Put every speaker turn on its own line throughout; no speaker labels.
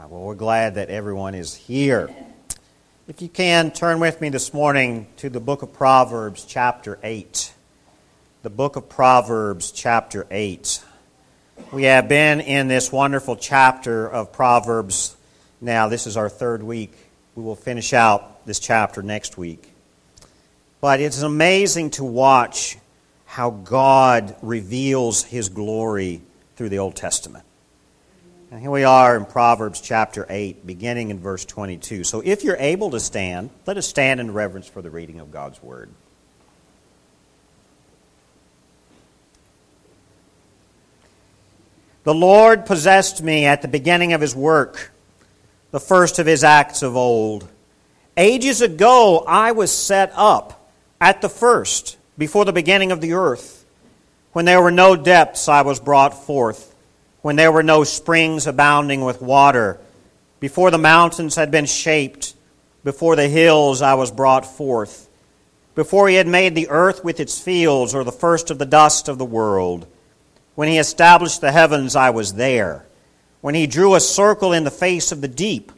right, well, we're glad that everyone is here. If you can, turn with me this morning to the book of Proverbs, chapter 8. The book of Proverbs, chapter 8. We have been in this wonderful chapter of Proverbs now. This is our third week. We will finish out this chapter next week. But it's amazing to watch how God reveals his glory through the Old Testament. And here we are in Proverbs chapter 8, beginning in verse 22. So if you're able to stand, let us stand in reverence for the reading of God's Word. The Lord possessed me at the beginning of his work, the first of his acts of old. Ages ago I was set up at the first, before the beginning of the earth. When there were no depths, I was brought forth when there were no springs abounding with water, before the mountains had been shaped, before the hills I was brought forth, before he had made the earth with its fields, or the first of the dust of the world. When he established the heavens, I was there. When he drew a circle in the face of the deep,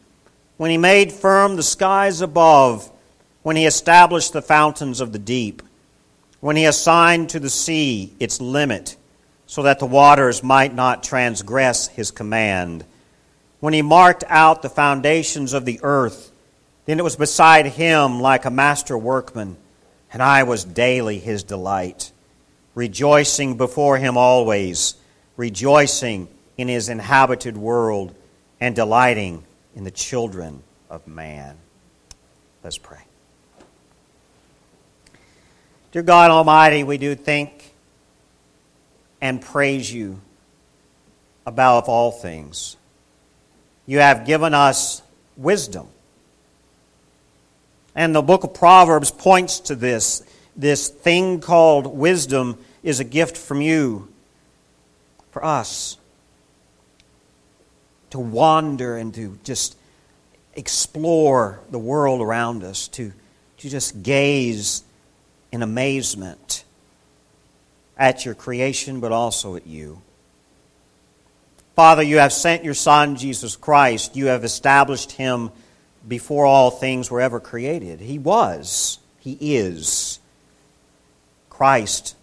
when he made firm the skies above, when he established the fountains of the deep, when he assigned to the sea its limit so that the waters might not transgress his command. When he marked out the foundations of the earth, then it was beside him like a master workman, and I was daily his delight, rejoicing before him always, rejoicing in his inhabited world, and delighting in the children of man. Let's pray. Dear God Almighty, we do think and praise you above all things. You have given us wisdom. And the book of Proverbs points to this. This thing called wisdom is a gift from you for us to wander and to just explore the world around us, to, to just gaze in amazement at your creation, but also at you. Father, you have sent your Son, Jesus Christ. You have established him before all things were ever created. He was, he is Christ,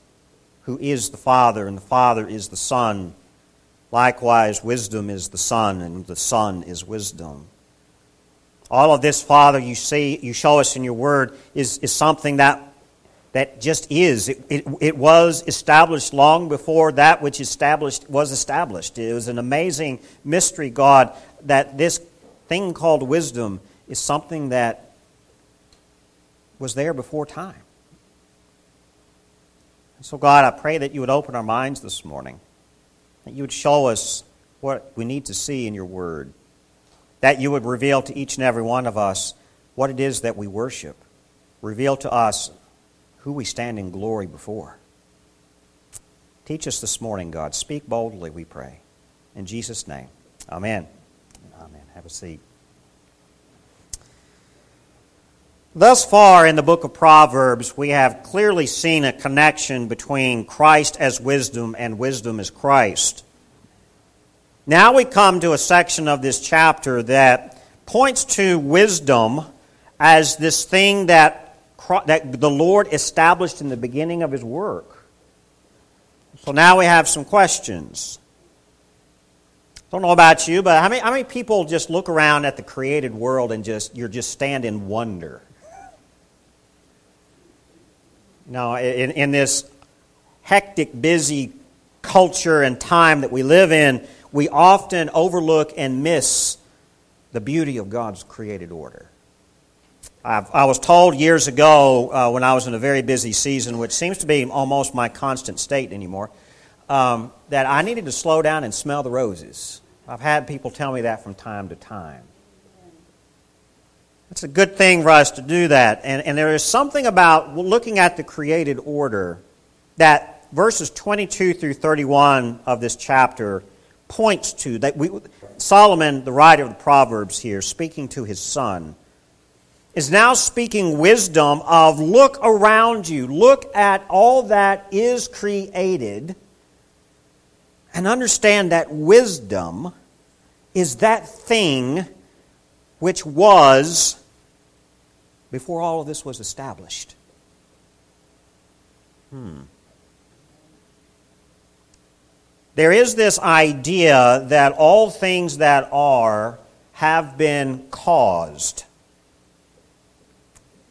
who is the Father, and the Father is the Son. Likewise, wisdom is the Son, and the Son is wisdom. All of this, Father, you see, you show us in your word, is, is something that that just is. It, it, it, was established long before that which established was established. It was an amazing mystery, God, that this thing called wisdom is something that was there before time. So, God, I pray that you would open our minds this morning, that you would show us what we need to see in your word, that you would reveal to each and every one of us what it is that we worship. Reveal to us who we stand in glory before. Teach us this morning, God. Speak boldly, we pray. In Jesus' name, amen. Amen. Have a seat. Thus far in the book of Proverbs, we have clearly seen a connection between Christ as wisdom and wisdom as Christ. Now we come to a section of this chapter that points to wisdom as this thing that that the Lord established in the beginning of his work. So now we have some questions. Don't know about you, but how many, how many people just look around at the created world and just you're just stand in wonder? Know, in, in this hectic, busy culture and time that we live in, we often overlook and miss the beauty of God's created order. I've, i was told years ago uh, when I was in a very busy season, which seems to be almost my constant state anymore, um, that I needed to slow down and smell the roses. I've had people tell me that from time to time. It's a good thing for us to do that. And, and there is something about looking at the created order that verses 22 through 31 of this chapter points to. That we, Solomon, the writer of the Proverbs here, speaking to his son, is now speaking wisdom of look around you, look at all that is created, and understand that wisdom is that thing which was before all of this was established. Hmm. There is this idea that all things that are have been caused.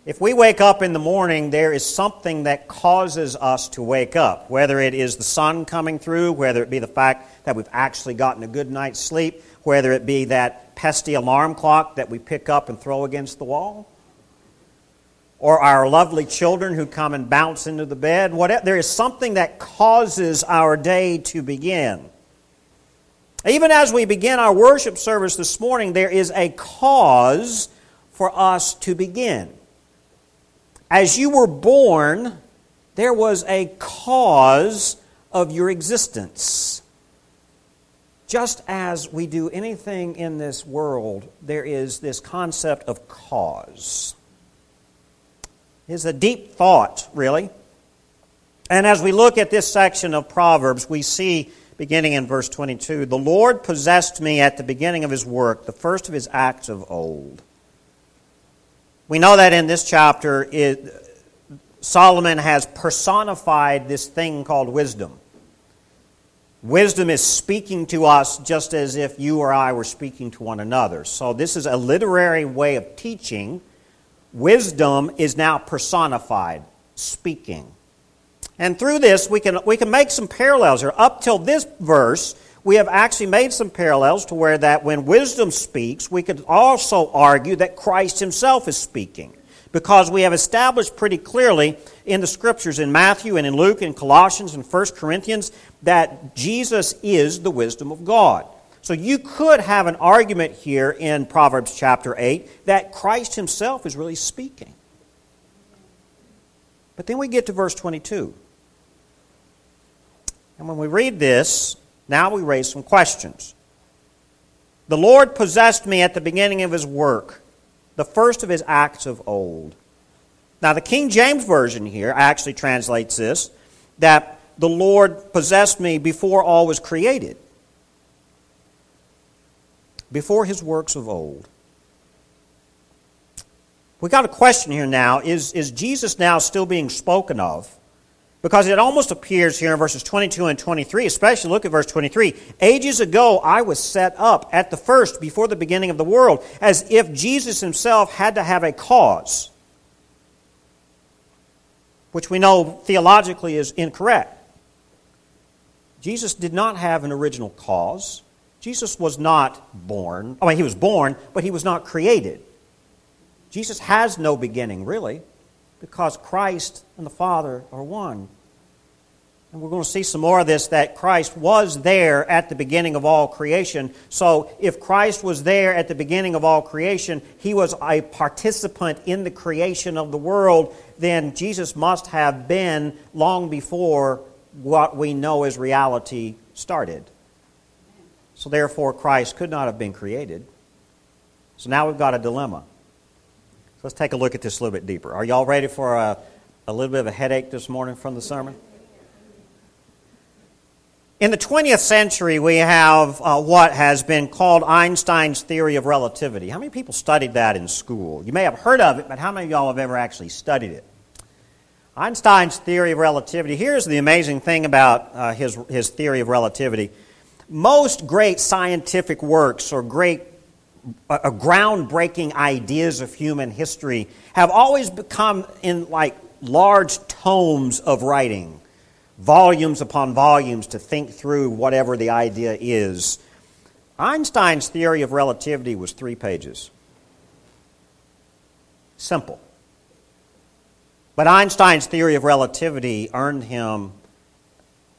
If we wake up in the morning, there is something that causes us to wake up, whether it is the sun coming through, whether it be the fact that we've actually gotten a good night's sleep, whether it be that pesky alarm clock that we pick up and throw against the wall, or our lovely children who come and bounce into the bed. Whatever, there is something that causes our day to begin. Even as we begin our worship service this morning, there is a cause for us to begin. As you were born, there was a cause of your existence. Just as we do anything in this world, there is this concept of cause. It's a deep thought, really. And as we look at this section of Proverbs, we see, beginning in verse 22, the Lord possessed me at the beginning of his work, the first of his acts of old. We know that in this chapter, it, Solomon has personified this thing called wisdom. Wisdom is speaking to us just as if you or I were speaking to one another. So, this is a literary way of teaching. Wisdom is now personified, speaking. And through this, we can, we can make some parallels here. Up till this verse, we have actually made some parallels to where that when wisdom speaks, we could also argue that Christ himself is speaking. Because we have established pretty clearly in the scriptures in Matthew and in Luke and Colossians and 1 Corinthians that Jesus is the wisdom of God. So you could have an argument here in Proverbs chapter 8 that Christ himself is really speaking. But then we get to verse 22. And when we read this, now we raise some questions. The Lord possessed me at the beginning of his work, the first of his acts of old. Now, the King James Version here actually translates this that the Lord possessed me before all was created, before his works of old. We got a question here now. Is, is Jesus now still being spoken of? Because it almost appears here in verses 22 and 23, especially look at verse 23. Ages ago I was set up at the first, before the beginning of the world, as if Jesus himself had to have a cause, which we know theologically is incorrect. Jesus did not have an original cause. Jesus was not born. I mean, he was born, but he was not created. Jesus has no beginning, really because Christ and the Father are one. And we're going to see some more of this that Christ was there at the beginning of all creation. So, if Christ was there at the beginning of all creation, he was a participant in the creation of the world, then Jesus must have been long before what we know as reality started. So, therefore, Christ could not have been created. So now we've got a dilemma. So let's take a look at this a little bit deeper. Are y'all ready for a, a little bit of a headache this morning from the sermon? In the 20th century, we have uh, what has been called Einstein's theory of relativity. How many people studied that in school? You may have heard of it, but how many of y'all have ever actually studied it? Einstein's theory of relativity. Here's the amazing thing about uh, his, his theory of relativity. Most great scientific works or great a groundbreaking ideas of human history have always become in like large tomes of writing, volumes upon volumes to think through whatever the idea is. Einstein's theory of relativity was three pages. Simple. But Einstein's theory of relativity earned him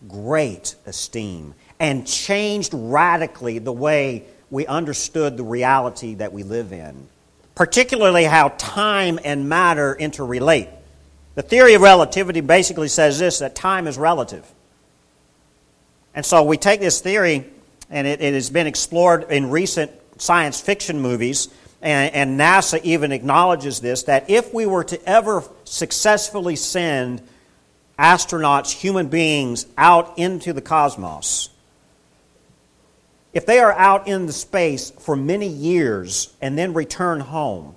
great esteem and changed radically the way we understood the reality that we live in, particularly how time and matter interrelate. The theory of relativity basically says this that time is relative. And so we take this theory, and it, it has been explored in recent science fiction movies, and, and NASA even acknowledges this that if we were to ever successfully send astronauts, human beings, out into the cosmos, if they are out in the space for many years and then return home,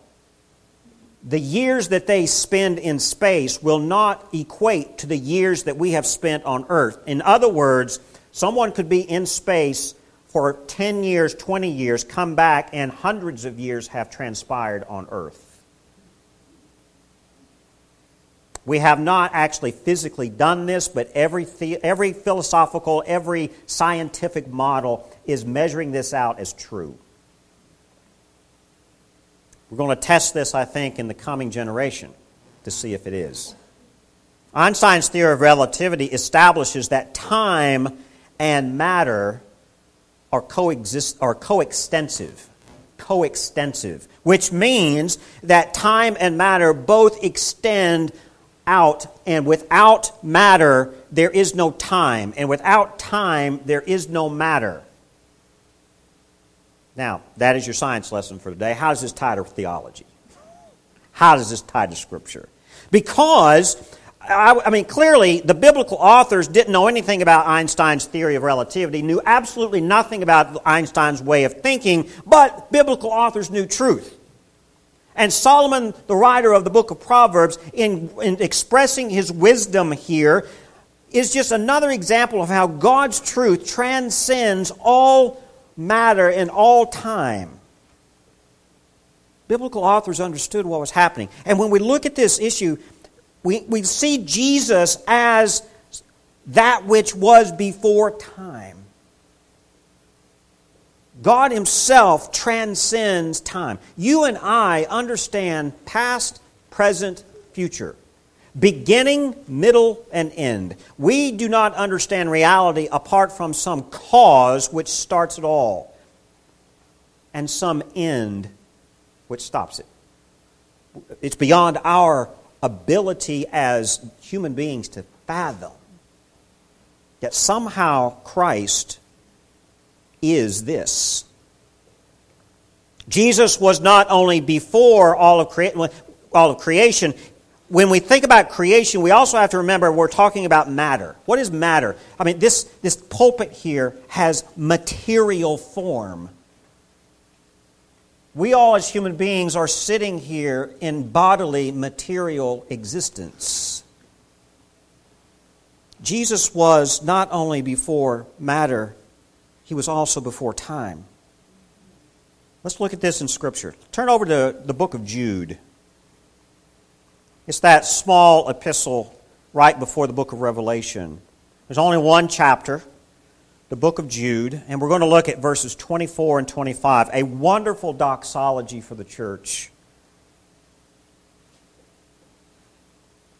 the years that they spend in space will not equate to the years that we have spent on Earth. In other words, someone could be in space for 10 years, 20 years, come back, and hundreds of years have transpired on Earth. We have not actually physically done this, but every, the, every philosophical, every scientific model is measuring this out as true. We're going to test this, I think, in the coming generation to see if it is. Einstein's theory of relativity establishes that time and matter are, coexist, are coextensive. Coextensive, which means that time and matter both extend out, and without matter, there is no time, and without time, there is no matter. Now, that is your science lesson for today. How does this tie to theology? How does this tie to Scripture? Because, I, I, mean, clearly, the biblical authors didn't know anything about Einstein's theory of relativity, knew absolutely nothing about Einstein's way of thinking, but biblical authors knew truth. And Solomon, the writer of the book of Proverbs, in, in expressing his wisdom here, is just another example of how God's truth transcends all matter in all time. Biblical authors understood what was happening. And when we look at this issue, we, we see Jesus as that which was before time. God Himself transcends time. You and I understand past, present, future. Beginning, middle, and end. We do not understand reality apart from some cause which starts it all and some end which stops it. It's beyond our ability as human beings to fathom. Yet somehow Christ is this. Jesus was not only before all of, crea- all of creation. When we think about creation, we also have to remember we're talking about matter. What is matter? I mean, this, this pulpit here has material form. We all, as human beings, are sitting here in bodily, material existence. Jesus was not only before matter, he was also before time. Let's look at this in Scripture. Turn over to the book of Jude. It's that small epistle right before the book of Revelation. There's only one chapter, the book of Jude, and we're going to look at verses 24 and 25, a wonderful doxology for the church.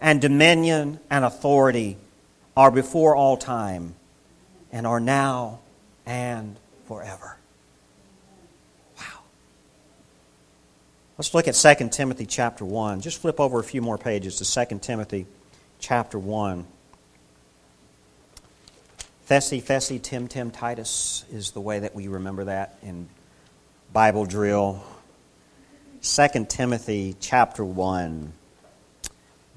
and dominion and authority are before all time and are now and forever. Wow. Let's look at 2 Timothy chapter 1. Just flip over a few more pages to 2 Timothy chapter 1. Thessi, Thessi, Tim, Tim, Titus is the way that we remember that in Bible drill. 2 Timothy chapter 1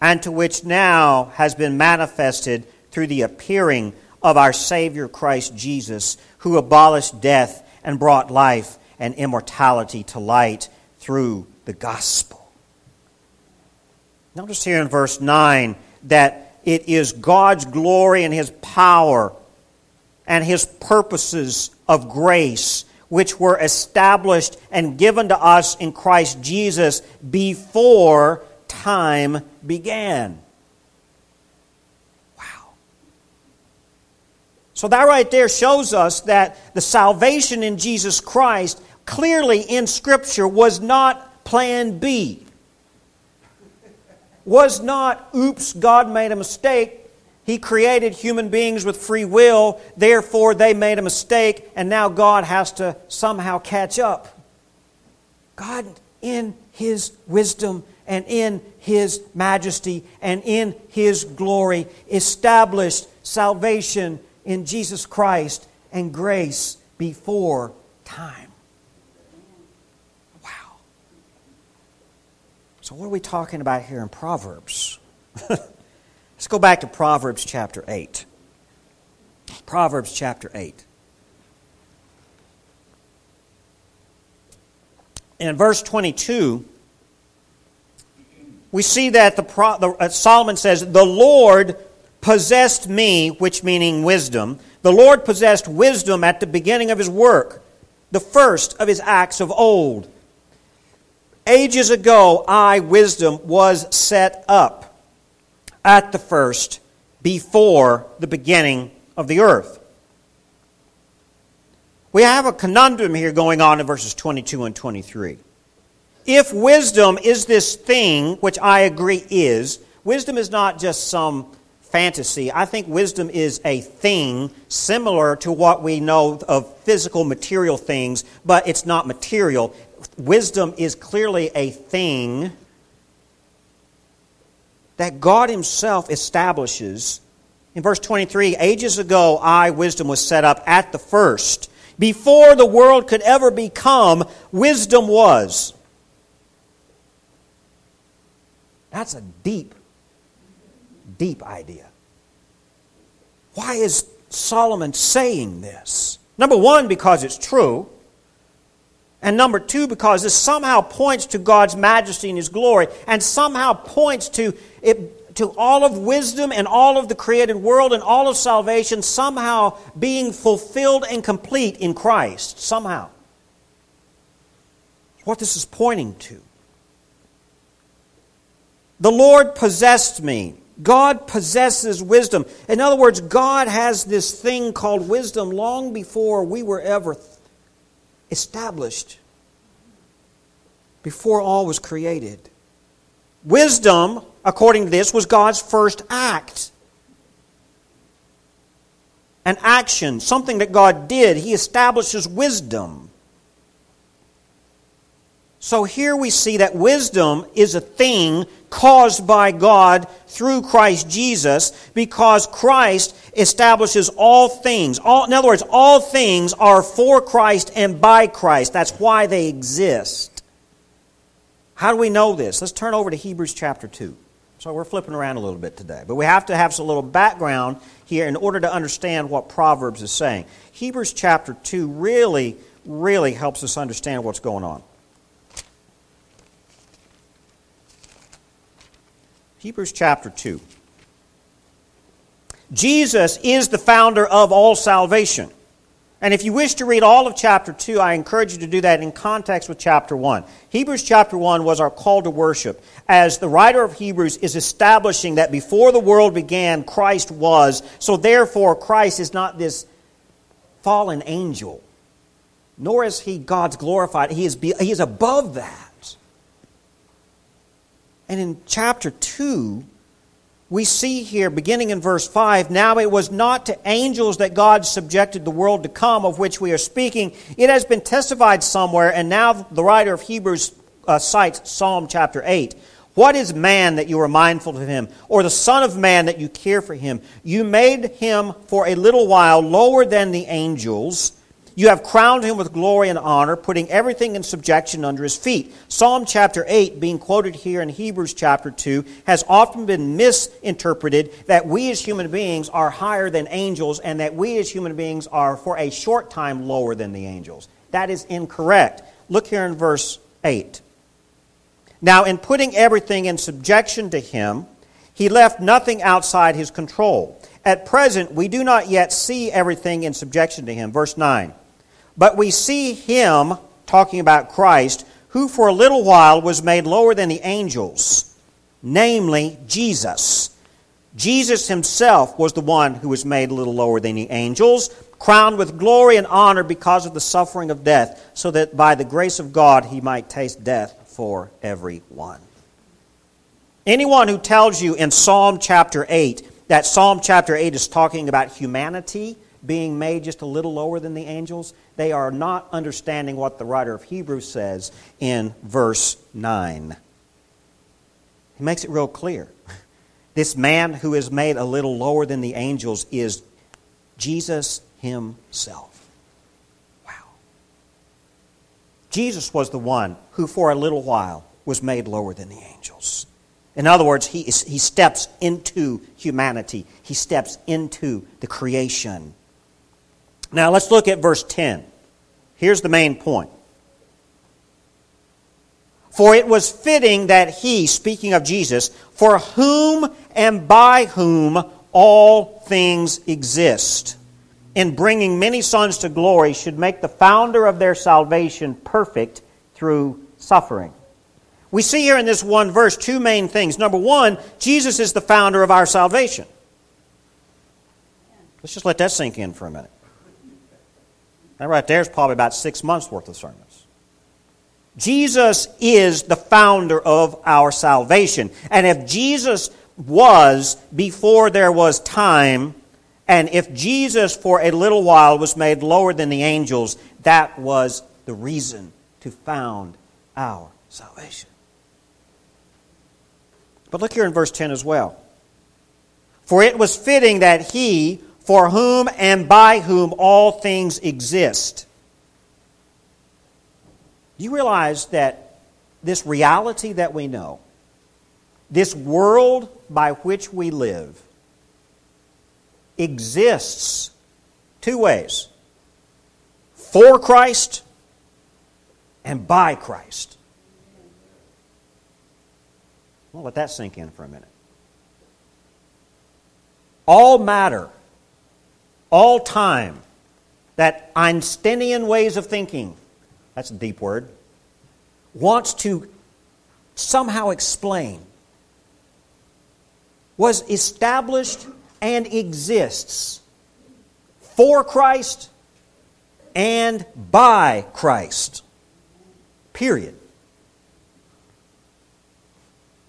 and to which now has been manifested through the appearing of our Savior Christ Jesus, who abolished death and brought life and immortality to light through the gospel. Notice here in verse 9 that it is God's glory and His power and His purposes of grace which were established and given to us in Christ Jesus before time began. Wow. So, that right there shows us that the salvation in Jesus Christ clearly in Scripture was not plan B. Was not, oops, God made a mistake. He created human beings with free will, therefore they made a mistake, and now God has to somehow catch up. God, in His wisdom and in His majesty and in His glory, established salvation in Jesus Christ and grace before time. Wow. So, what are we talking about here in Proverbs? Let's go back to Proverbs chapter 8. Proverbs chapter 8. In verse 22, we see that the, the uh, Solomon says, "The Lord possessed me," which meaning wisdom. The Lord possessed wisdom at the beginning of his work, the first of his acts of old. Ages ago, I, wisdom, was set up at the first, before the beginning of the earth. We have a conundrum here going on in verses 22 and 23. If wisdom is this thing, which I agree is, wisdom is not just some fantasy. I think wisdom is a thing similar to what we know of physical material things, but it's not material. Wisdom is clearly a thing that God Himself establishes. In verse 23, ages ago, I, wisdom, was set up at the first. Before the world could ever become, wisdom was. That's a deep, deep idea. Why is Solomon saying this? Number one, because it's true. And number two, because this somehow points to God's majesty and His glory, and somehow points to, it, to all of wisdom and all of the created world and all of salvation somehow being fulfilled and complete in Christ. Somehow. What this is pointing to. The Lord possessed me. God possesses wisdom. In other words, God has this thing called wisdom long before we were ever established before all was created. Wisdom, according to this, was God's first act. An action, something that God did. He establishes wisdom. So here we see that wisdom is a thing caused by God through Christ Jesus because Christ establishes all things. All, in other words, all things are for Christ and by Christ. That's why they exist. How do we know this? Let's turn over to Hebrews chapter 2. So we're flipping around a little bit today. But we have to have some little background here in order to understand what Proverbs is saying. Hebrews chapter 2 really, really helps us understand what's going on. Hebrews chapter 2. Jesus is the founder of all salvation. And if you wish to read all of chapter 2, I encourage you to do that in context with chapter 1. Hebrews chapter 1 was our call to worship, as the writer of Hebrews is establishing that before the world began, Christ was. So therefore, Christ is not this fallen angel, nor is he God's glorified. He is, he is above that. And in chapter 2, we see here, beginning in verse 5, now it was not to angels that God subjected the world to come, of which we are speaking. It has been testified somewhere, and now the writer of Hebrews uh, cites Psalm chapter 8. What is man that you are mindful of him, or the Son of Man that you care for him? You made him for a little while lower than the angels. You have crowned him with glory and honor, putting everything in subjection under his feet. Psalm chapter 8, being quoted here in Hebrews chapter 2, has often been misinterpreted that we as human beings are higher than angels and that we as human beings are for a short time lower than the angels. That is incorrect. Look here in verse 8. Now, in putting everything in subjection to him, he left nothing outside his control. At present, we do not yet see everything in subjection to him. Verse 9. But we see him, talking about Christ, who for a little while was made lower than the angels, namely Jesus. Jesus himself was the one who was made a little lower than the angels, crowned with glory and honor because of the suffering of death, so that by the grace of God he might taste death for everyone. Anyone who tells you in Psalm chapter 8 that Psalm chapter 8 is talking about humanity being made just a little lower than the angels, they are not understanding what the writer of Hebrews says in verse 9. He makes it real clear. This man who is made a little lower than the angels is Jesus himself. Wow. Jesus was the one who, for a little while, was made lower than the angels. In other words, he, is, he steps into humanity, he steps into the creation. Now let's look at verse 10. Here's the main point. For it was fitting that he, speaking of Jesus, for whom and by whom all things exist, in bringing many sons to glory, should make the founder of their salvation perfect through suffering. We see here in this one verse two main things. Number one, Jesus is the founder of our salvation. Let's just let that sink in for a minute. That right there is probably about six months worth of sermons. Jesus is the founder of our salvation. And if Jesus was before there was time, and if Jesus for a little while was made lower than the angels, that was the reason to found our salvation. But look here in verse 10 as well. For it was fitting that he, for whom and by whom all things exist. Do you realize that this reality that we know, this world by which we live, exists two ways for Christ and by Christ. Well, let that sink in for a minute. All matter, all time, that Einsteinian ways of thinking, that's a deep word, wants to somehow explain, was established and exists for Christ and by Christ. Period.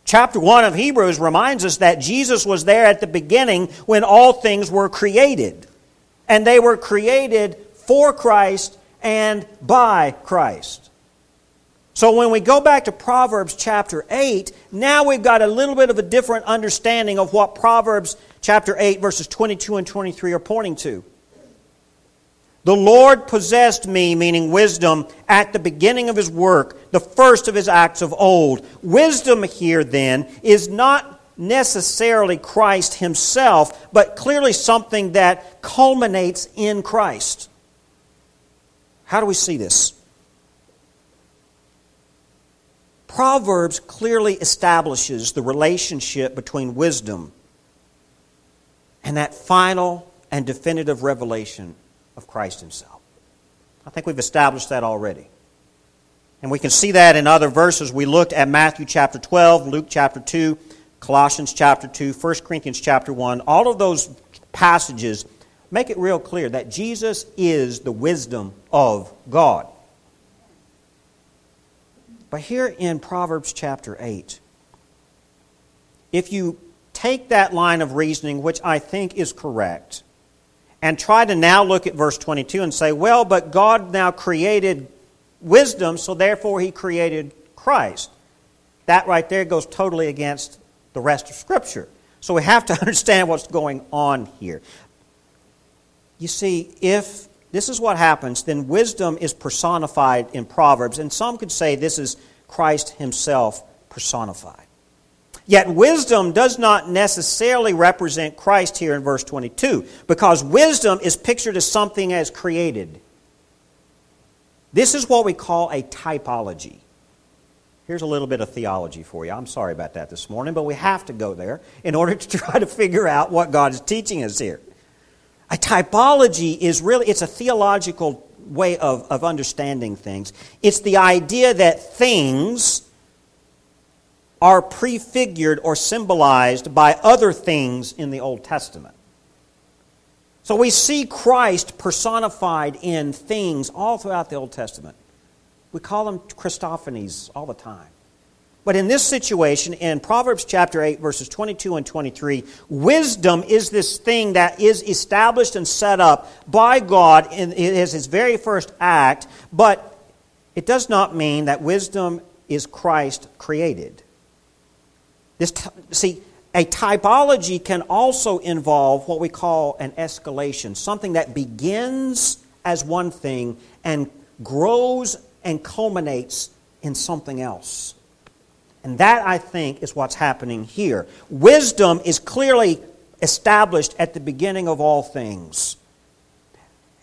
Chapter 1 of Hebrews reminds us that Jesus was there at the beginning when all things were created. And they were created for Christ and by Christ. So when we go back to Proverbs chapter 8, now we've got a little bit of a different understanding of what Proverbs chapter 8, verses 22 and 23 are pointing to. The Lord possessed me, meaning wisdom, at the beginning of his work, the first of his acts of old. Wisdom here, then, is not necessarily Christ himself, but clearly something that culminates in Christ. How do we see this? Proverbs clearly establishes the relationship between wisdom and that final and definitive revelation of Christ Himself. I think we've established that already. And we can see that in other verses. We looked at Matthew chapter 12, Luke chapter 2, Colossians chapter 2, 1 Corinthians chapter 1. All of those passages make it real clear that Jesus is the wisdom of God. But here in Proverbs chapter 8, if you take that line of reasoning, which I think is correct, and try to now look at verse 22 and say, well, but God now created wisdom, so therefore he created Christ. That right there goes totally against the rest of Scripture. So we have to understand what's going on here. You see, if this is what happens, then wisdom is personified in Proverbs, and some could say this is Christ himself personified. Yet wisdom does not necessarily represent Christ here in verse 22, because wisdom is pictured as something as created. This is what we call a typology. Here's a little bit of theology for you. I'm sorry about that this morning, but we have to go there in order to try to figure out what God is teaching us here. A typology is really it's a theological way of, of understanding things. It's the idea that things are prefigured or symbolized by other things in the Old Testament. So we see Christ personified in things all throughout the Old Testament. We call them Christophanies all the time. But in this situation, in Proverbs chapter 8, verses 22 and 23, wisdom is this thing that is established and set up by God in, as his very first act, but it does not mean that wisdom is Christ created. This, see, a typology can also involve what we call an escalation, something that begins as one thing and grows and culminates in something else. And that, I think, is what's happening here. Wisdom is clearly established at the beginning of all things.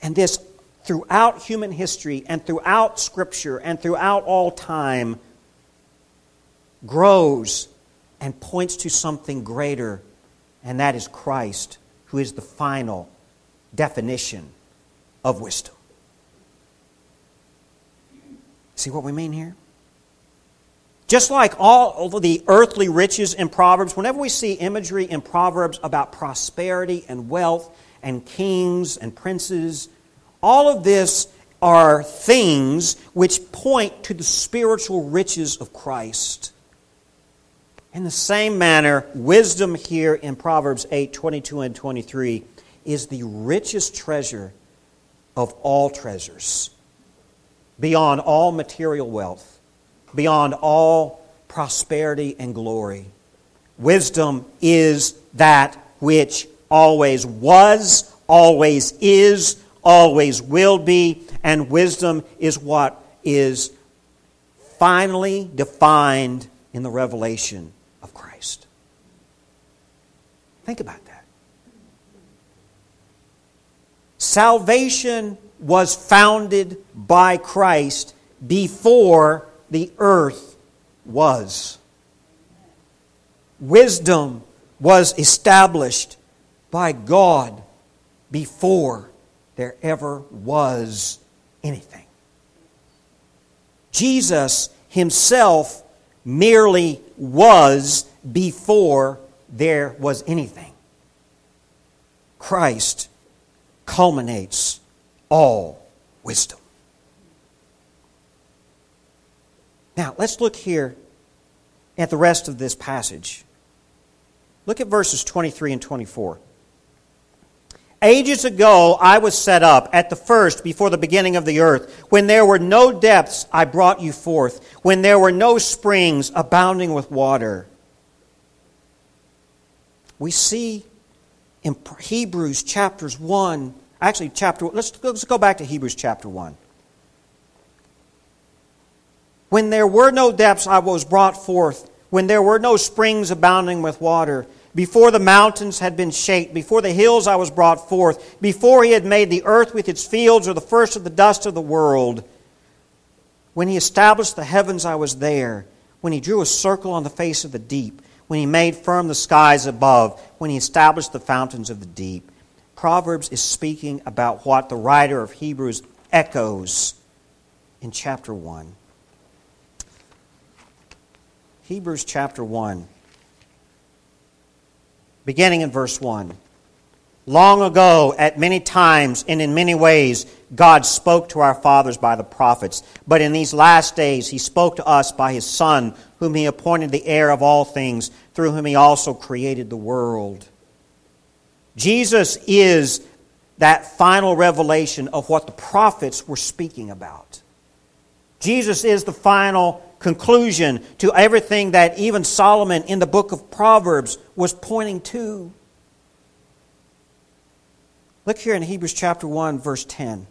And this, throughout human history and throughout Scripture and throughout all time, grows and points to something greater, and that is Christ, who is the final definition of wisdom. See what we mean here? Just like all of the earthly riches in Proverbs, whenever we see imagery in Proverbs about prosperity and wealth and kings and princes, all of this are things which point to the spiritual riches of Christ. In the same manner, wisdom here in Proverbs 8 22 and 23 is the richest treasure of all treasures, beyond all material wealth beyond all prosperity and glory. Wisdom is that which always was, always is, always will be, and wisdom is what is finally defined in the revelation of Christ. Think about that. Salvation was founded by Christ before the earth was. Wisdom was established by God before there ever was anything. Jesus himself merely was before there was anything. Christ culminates all wisdom. Now, let's look here at the rest of this passage. Look at verses 23 and 24. Ages ago I was set up at the first before the beginning of the earth. When there were no depths, I brought you forth. When there were no springs abounding with water. We see in Hebrews chapters 1, actually, chapter, let's, let's go back to Hebrews chapter 1. When there were no depths, I was brought forth. When there were no springs abounding with water. Before the mountains had been shaped, before the hills I was brought forth, before he had made the earth with its fields, or the first of the dust of the world. When he established the heavens, I was there. When he drew a circle on the face of the deep. When he made firm the skies above. When he established the fountains of the deep. Proverbs is speaking about what the writer of Hebrews echoes in chapter 1. Hebrews chapter 1, beginning in verse 1. Long ago, at many times and in many ways, God spoke to our fathers by the prophets. But in these last days, He spoke to us by His Son, whom He appointed the heir of all things, through whom He also created the world. Jesus is that final revelation of what the prophets were speaking about. Jesus is the final conclusion to everything that even Solomon in the book of Proverbs was pointing to. Look here in Hebrews chapter 1, verse 10.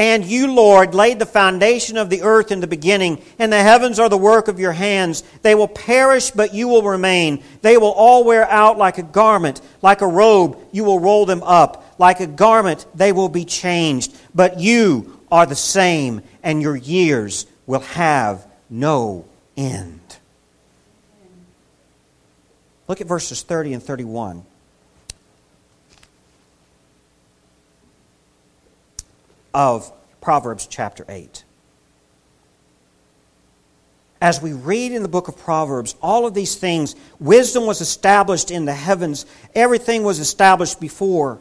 And you, Lord, laid the foundation of the earth in the beginning, and the heavens are the work of your hands. They will perish, but you will remain. They will all wear out like a garment. Like a robe, you will roll them up. Like a garment, they will be changed. But you are the same, and your years will have no end. Look at verses 30 and 31. Of Proverbs chapter 8. As we read in the book of Proverbs, all of these things, wisdom was established in the heavens, everything was established before.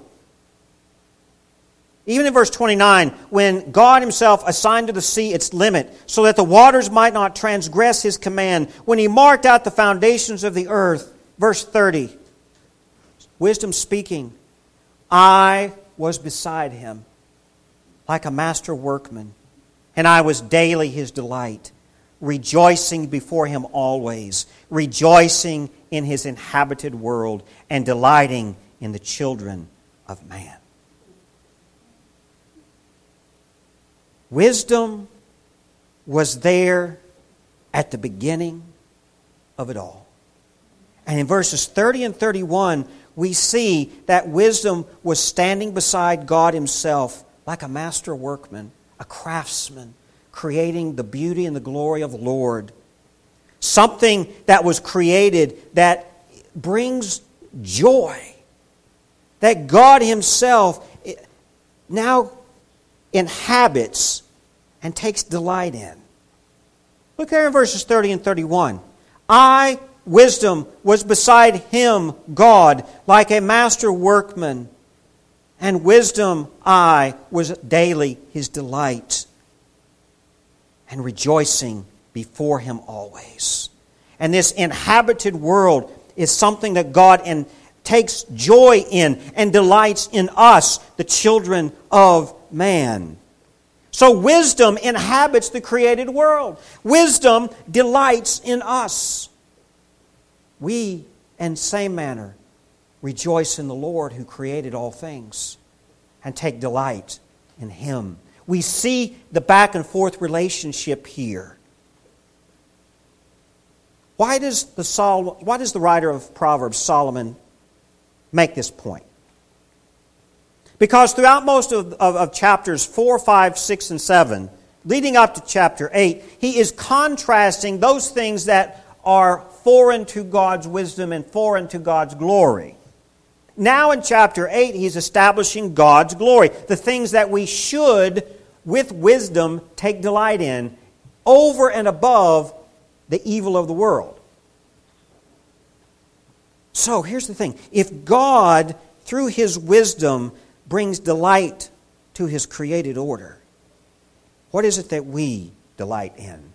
Even in verse 29, when God Himself assigned to the sea its limit, so that the waters might not transgress His command, when He marked out the foundations of the earth, verse 30, wisdom speaking, I was beside Him like a master workman, and I was daily His delight, rejoicing before Him always, rejoicing in His inhabited world, and delighting in the children of man. Wisdom was there at the beginning of it all. And in verses 30 and 31, we see that wisdom was standing beside God Himself like a master workman, a craftsman, creating the beauty and the glory of the Lord. Something that was created that brings joy. That God Himself eh, now inhabits and takes delight in. Look there in verses 30 and 31. I, wisdom, was beside him, God, like a master workman, and wisdom, I, was daily his delight, and rejoicing before him always. And this inhabited world is something that God in, takes joy in and delights in us, the children of man. So wisdom inhabits the created world. Wisdom delights in us. We, in same manner, rejoice in the Lord who created all things and take delight in Him. We see the back and forth relationship here. Why does the, Sol- why does the writer of Proverbs, Solomon, make this point? Because throughout most of, of, of, chapters 4, 5, 6, and 7, leading up to chapter 8, he is contrasting those things that are foreign to God's wisdom and foreign to God's glory. Now in chapter 8, he's establishing God's glory, the things that we should, with wisdom, take delight in over and above the evil of the world. So here's the thing if God, through his wisdom, brings delight to his created order. What is it that we delight in?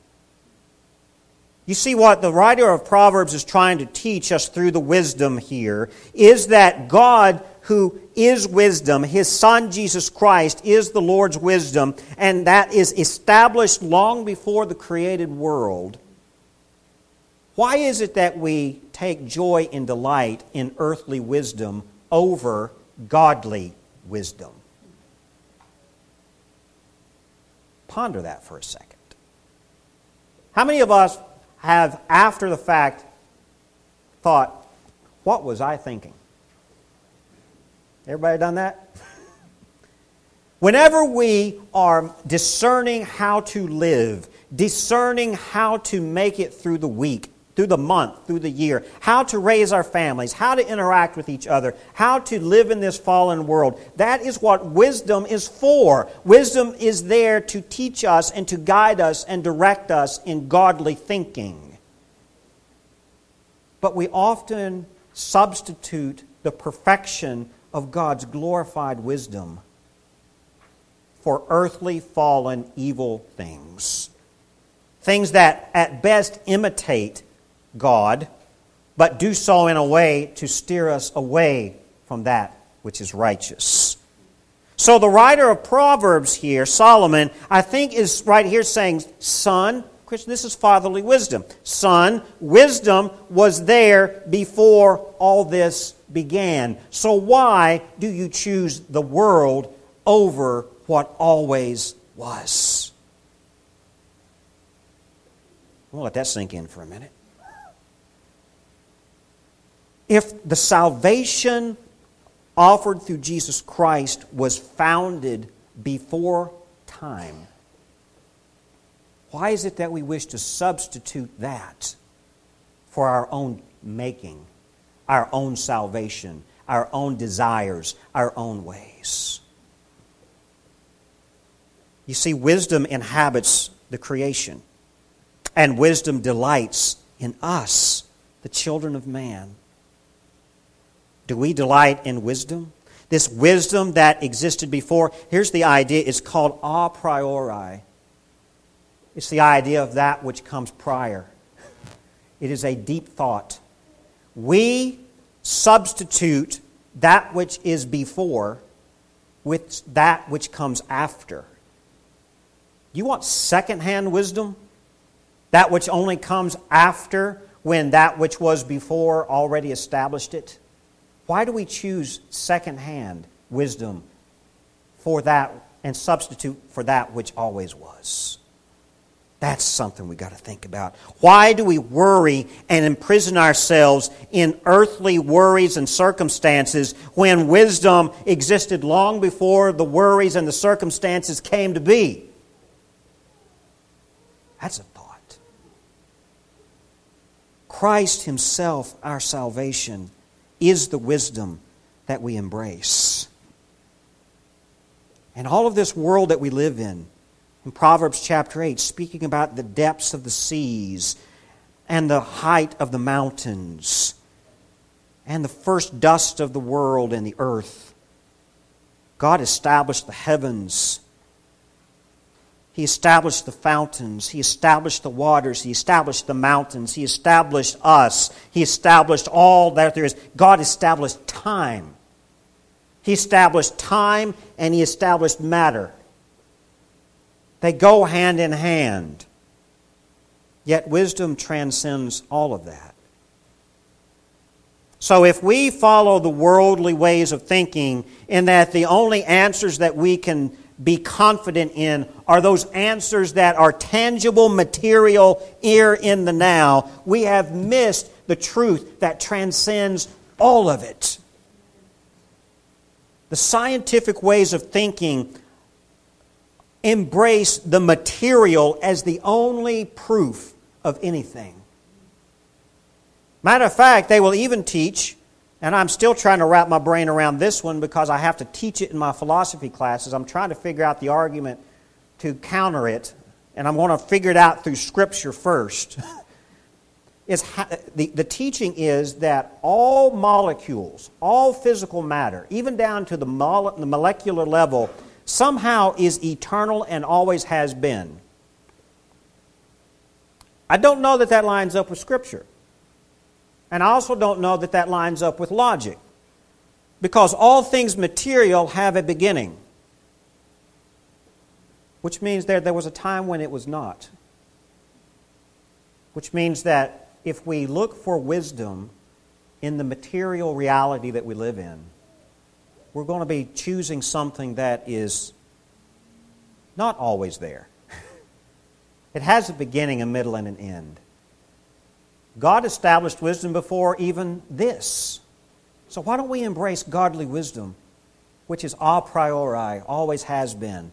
You see, what the writer of Proverbs is trying to teach us through the wisdom here is that God, who is wisdom, his Son Jesus Christ, is the Lord's wisdom, and that is established long before the created world. Why is it that we take joy and delight in earthly wisdom over godly wisdom. Ponder that for a second. How many of us have, after the fact, thought, what was I thinking? Everybody done that? Whenever we are discerning how to live, discerning how to make it through the week, through the month, through the year, how to raise our families, how to interact with each other, how to live in this fallen world. That is what wisdom is for. Wisdom is there to teach us and to guide us and direct us in godly thinking. But we often substitute the perfection of God's glorified wisdom for earthly, fallen, evil things. Things that at best imitate God, but do so in a way to steer us away from that which is righteous. So the writer of Proverbs here, Solomon, I think is right here saying, Son, Christian, this is fatherly wisdom. Son, wisdom was there before all this began. So why do you choose the world over what always was? We'll let that sink in for a minute if the salvation offered through Jesus Christ was founded before time, why is it that we wish to substitute that for our own making, our own salvation, our own desires, our own ways? You see, wisdom inhabits the creation, and wisdom delights in us, the children of man. Do we delight in wisdom? This wisdom that existed before, here's the idea it's called a priori. It's the idea of that which comes prior. It is a deep thought. We substitute that which is before with that which comes after. You want secondhand wisdom? That which only comes after when that which was before already established it? Why do we choose secondhand wisdom for that and substitute for that which always was? That's something we got to think about. Why do we worry and imprison ourselves in earthly worries and circumstances when wisdom existed long before the worries and the circumstances came to be? That's a thought. Christ Himself, our salvation, is the wisdom that we embrace. And all of this world that we live in, in Proverbs chapter 8, speaking about the depths of the seas and the height of the mountains and the first dust of the world and the earth. God established the heavens he established the fountains. He established the waters. He established the mountains. He established us. He established all that there is. God established time. He established time and He established matter. They go hand in hand. Yet wisdom transcends all of that. So if we follow the worldly ways of thinking, in that the only answers that we can be confident in are those answers that are tangible, material, here in the now. We have missed the truth that transcends all of it. The scientific ways of thinking embrace the material as the only proof of anything. Matter of fact, they will even teach and I'm still trying to wrap my brain around this one because I have to teach it in my philosophy classes. I'm trying to figure out the argument to counter it, and I'm going to figure it out through Scripture first. is the, the teaching is that all molecules, all physical matter, even down to the, mole, the molecular level, somehow is eternal and always has been. I don't know that that lines up with Scripture. And I also don't know that that lines up with logic. Because all things material have a beginning, which means there, there was a time when it was not. Which means that if we look for wisdom in the material reality that we live in, we're going to be choosing something that is not always there. it has a beginning, a middle, and an end. God established wisdom before even this. So why don't we embrace godly wisdom, which is a priori, always has been,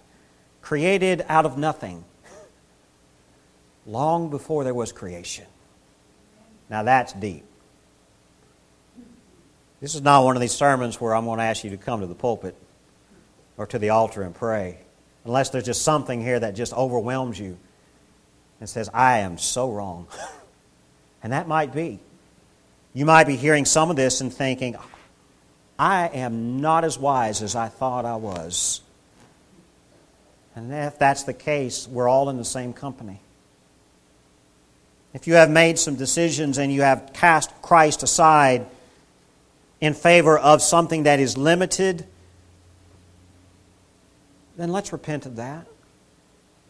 created out of nothing, long before there was creation? Now that's deep. This is not one of these sermons where I'm going to ask you to come to the pulpit or to the altar and pray, unless there's just something here that just overwhelms you and says, I am so wrong. And that might be. You might be hearing some of this and thinking, I am not as wise as I thought I was. And if that's the case, we're all in the same company. If you have made some decisions and you have cast Christ aside in favor of something that is limited, then let's repent of that.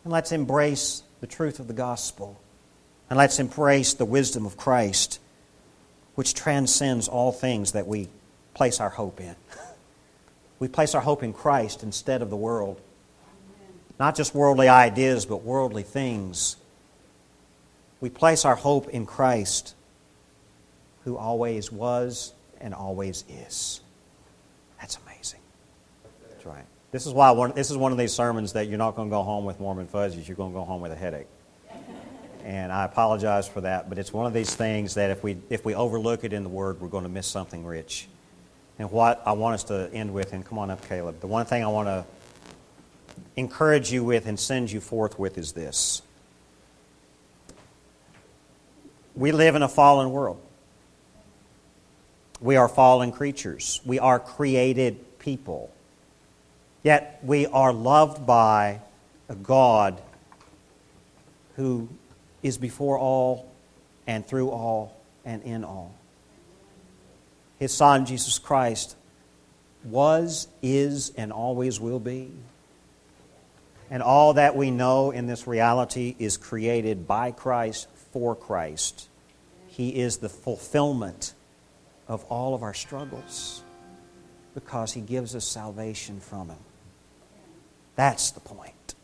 And let's embrace the truth of the gospel. And let's embrace the wisdom of Christ, which transcends all things that we place our hope in. We place our hope in Christ instead of the world. Not just worldly ideas, but worldly things. We place our hope in Christ, who always was and always is. That's amazing. That's right. This is why one, this is one of these sermons that you're not going to go home with warm and fuzzies. You're going to go home with a headache and I apologize for that, but it's one of these things that if we, if we overlook it in the Word, we're going to miss something rich. And what I want us to end with, and come on up, Caleb. The one thing I want to encourage you with and send you forth with is this. We live in a fallen world. We are fallen creatures. We are created people. Yet we are loved by a God who is before all and through all and in all. His Son, Jesus Christ, was, is, and always will be. And all that we know in this reality is created by Christ for Christ. He is the fulfillment of all of our struggles because He gives us salvation from Him. That's the point.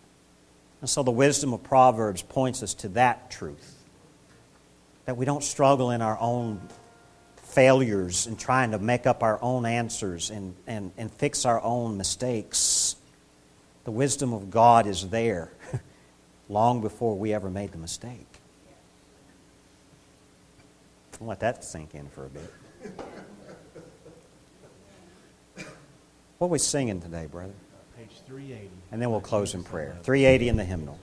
And so the wisdom of Proverbs points us to that truth that we don't struggle in our own failures and trying to make up our own answers and, and, and fix our own mistakes. The wisdom of God is there long before we ever made the mistake. I'll let that sink in for a bit. What are we singing today, brother?
Page 380.
And then we'll close in prayer. 380 in the hymnal.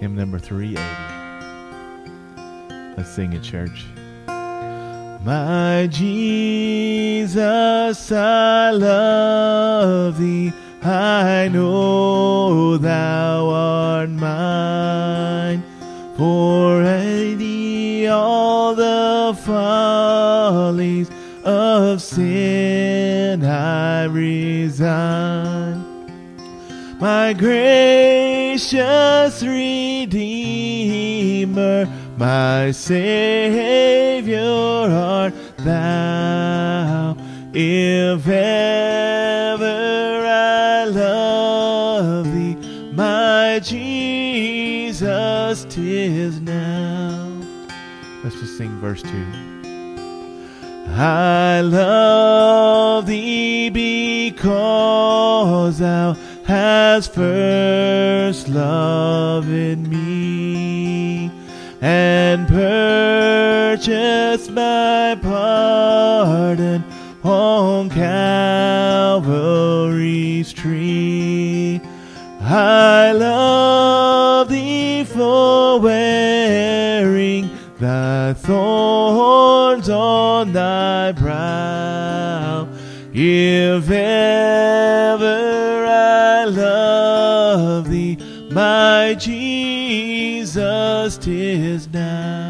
Hymn number 380. Let's sing it, church. My Jesus, I love thee. I know thou art mine. For thee all the follies of sin I resign. My gracious Redeemer, my Savior art thou. If Let's sing verse 2. I love thee because thou hast first loved me and purchased my pardon on Calvary's tree. I love thorns on thy brow. If ever I love thee, my Jesus, tis now.